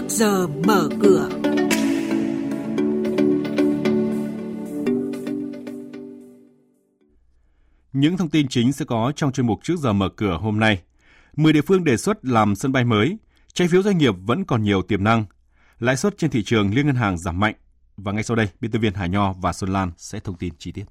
trước giờ mở cửa. Những thông tin chính sẽ có trong chuyên mục trước giờ mở cửa hôm nay. 10 địa phương đề xuất làm sân bay mới, trái phiếu doanh nghiệp vẫn còn nhiều tiềm năng. Lãi suất trên thị trường liên ngân hàng giảm mạnh. Và ngay sau đây, biên tập viên Hà Nho và Xuân Lan sẽ thông tin chi tiết.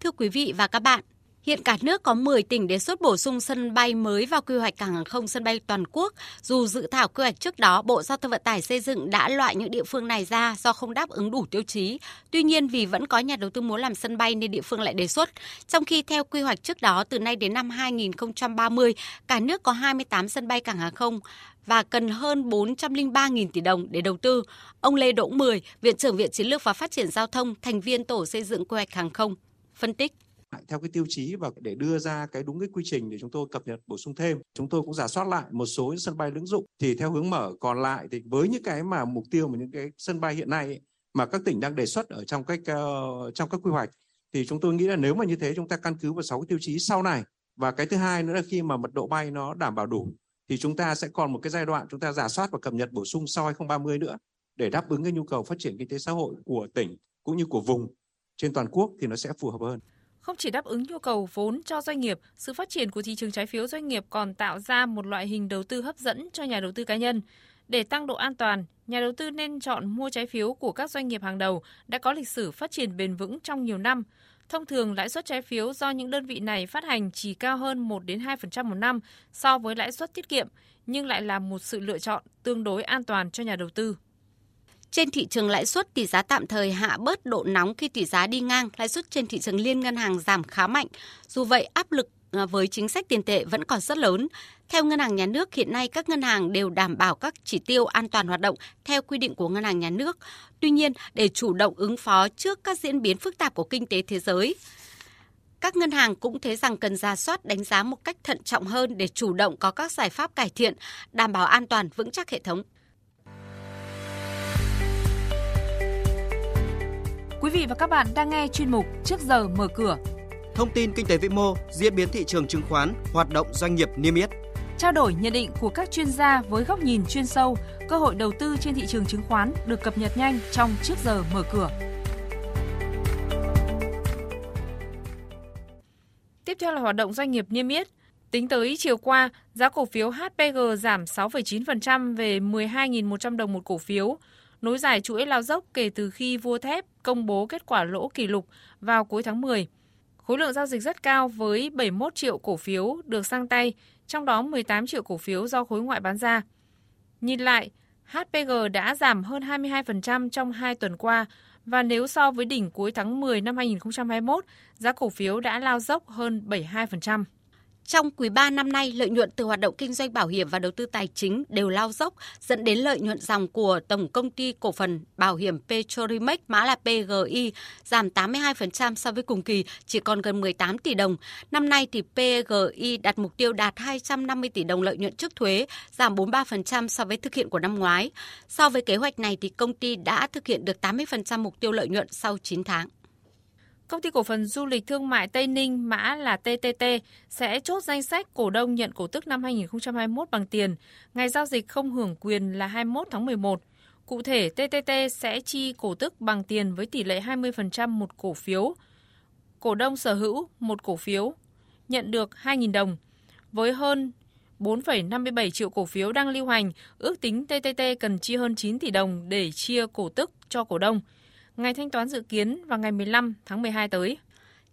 Thưa quý vị và các bạn, Hiện cả nước có 10 tỉnh đề xuất bổ sung sân bay mới vào quy hoạch cảng hàng không sân bay toàn quốc. Dù dự thảo quy hoạch trước đó, Bộ Giao thông Vận tải xây dựng đã loại những địa phương này ra do không đáp ứng đủ tiêu chí. Tuy nhiên vì vẫn có nhà đầu tư muốn làm sân bay nên địa phương lại đề xuất. Trong khi theo quy hoạch trước đó, từ nay đến năm 2030, cả nước có 28 sân bay cảng hàng không và cần hơn 403.000 tỷ đồng để đầu tư. Ông Lê Đỗ Mười, Viện trưởng Viện Chiến lược và Phát triển Giao thông, thành viên Tổ xây dựng quy hoạch hàng không, phân tích theo cái tiêu chí và để đưa ra cái đúng cái quy trình để chúng tôi cập nhật bổ sung thêm. Chúng tôi cũng giả soát lại một số sân bay lưỡng dụng. Thì theo hướng mở còn lại thì với những cái mà mục tiêu mà những cái sân bay hiện nay ấy, mà các tỉnh đang đề xuất ở trong cách uh, trong các quy hoạch thì chúng tôi nghĩ là nếu mà như thế chúng ta căn cứ vào sáu cái tiêu chí sau này. Và cái thứ hai nữa là khi mà mật độ bay nó đảm bảo đủ thì chúng ta sẽ còn một cái giai đoạn chúng ta giả soát và cập nhật bổ sung sau 2030 nữa để đáp ứng cái nhu cầu phát triển kinh tế xã hội của tỉnh cũng như của vùng trên toàn quốc thì nó sẽ phù hợp hơn. Không chỉ đáp ứng nhu cầu vốn cho doanh nghiệp, sự phát triển của thị trường trái phiếu doanh nghiệp còn tạo ra một loại hình đầu tư hấp dẫn cho nhà đầu tư cá nhân. Để tăng độ an toàn, nhà đầu tư nên chọn mua trái phiếu của các doanh nghiệp hàng đầu đã có lịch sử phát triển bền vững trong nhiều năm. Thông thường, lãi suất trái phiếu do những đơn vị này phát hành chỉ cao hơn 1 đến 2% một năm so với lãi suất tiết kiệm, nhưng lại là một sự lựa chọn tương đối an toàn cho nhà đầu tư. Trên thị trường lãi suất tỷ giá tạm thời hạ bớt độ nóng khi tỷ giá đi ngang, lãi suất trên thị trường liên ngân hàng giảm khá mạnh. Dù vậy, áp lực ờ, với chính sách tiền tệ vẫn còn rất lớn. Theo Ngân hàng Nhà nước, hiện nay các ngân hàng đều đảm bảo các chỉ tiêu an toàn hoạt động theo quy định của Ngân hàng Nhà nước. Tuy nhiên, để chủ động ứng phó trước các diễn biến phức tạp của kinh tế thế giới, các ngân hàng cũng thấy rằng cần ra soát đánh giá một cách thận trọng hơn để chủ động có các giải pháp cải thiện, đảm bảo an toàn vững chắc hệ thống. Vị và các bạn đang nghe chuyên mục Trước giờ mở cửa. Thông tin kinh tế vĩ mô, diễn biến thị trường chứng khoán, hoạt động doanh nghiệp niêm yết. Trao đổi nhận định của các chuyên gia với góc nhìn chuyên sâu, cơ hội đầu tư trên thị trường chứng khoán được cập nhật nhanh trong Trước giờ mở cửa. Tiếp theo là hoạt động doanh nghiệp niêm yết. Tính tới chiều qua, giá cổ phiếu HPG giảm 6,9% về 12.100 đồng một cổ phiếu, nối dài chuỗi lao dốc kể từ khi vua thép công bố kết quả lỗ kỷ lục vào cuối tháng 10. Khối lượng giao dịch rất cao với 71 triệu cổ phiếu được sang tay, trong đó 18 triệu cổ phiếu do khối ngoại bán ra. Nhìn lại, HPG đã giảm hơn 22% trong 2 tuần qua và nếu so với đỉnh cuối tháng 10 năm 2021, giá cổ phiếu đã lao dốc hơn 72%. Trong quý 3 năm nay, lợi nhuận từ hoạt động kinh doanh bảo hiểm và đầu tư tài chính đều lao dốc, dẫn đến lợi nhuận dòng của Tổng Công ty Cổ phần Bảo hiểm Petrolimex mã là PGI giảm 82% so với cùng kỳ, chỉ còn gần 18 tỷ đồng. Năm nay thì PGI đặt mục tiêu đạt 250 tỷ đồng lợi nhuận trước thuế, giảm 43% so với thực hiện của năm ngoái. So với kế hoạch này thì công ty đã thực hiện được 80% mục tiêu lợi nhuận sau 9 tháng. Công ty cổ phần du lịch thương mại Tây Ninh mã là TTT sẽ chốt danh sách cổ đông nhận cổ tức năm 2021 bằng tiền. Ngày giao dịch không hưởng quyền là 21 tháng 11. Cụ thể, TTT sẽ chi cổ tức bằng tiền với tỷ lệ 20% một cổ phiếu. Cổ đông sở hữu một cổ phiếu nhận được 2.000 đồng. Với hơn 4,57 triệu cổ phiếu đang lưu hành, ước tính TTT cần chi hơn 9 tỷ đồng để chia cổ tức cho cổ đông. Ngày thanh toán dự kiến vào ngày 15 tháng 12 tới.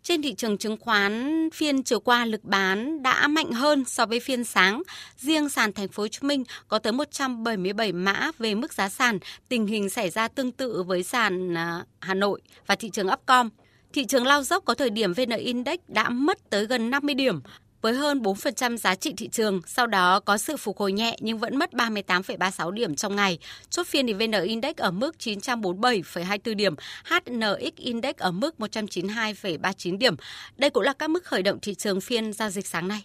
Trên thị trường chứng khoán, phiên chiều qua lực bán đã mạnh hơn so với phiên sáng. Riêng sàn thành phố Hồ Chí Minh có tới 177 mã về mức giá sàn, tình hình xảy ra tương tự với sàn à, Hà Nội và thị trường Upcom. Thị trường lao dốc có thời điểm VN Index đã mất tới gần 50 điểm, với hơn 4% giá trị thị trường, sau đó có sự phục hồi nhẹ nhưng vẫn mất 38,36 điểm trong ngày. Chốt phiên thì VN Index ở mức 947,24 điểm, HNX Index ở mức 192,39 điểm. Đây cũng là các mức khởi động thị trường phiên giao dịch sáng nay.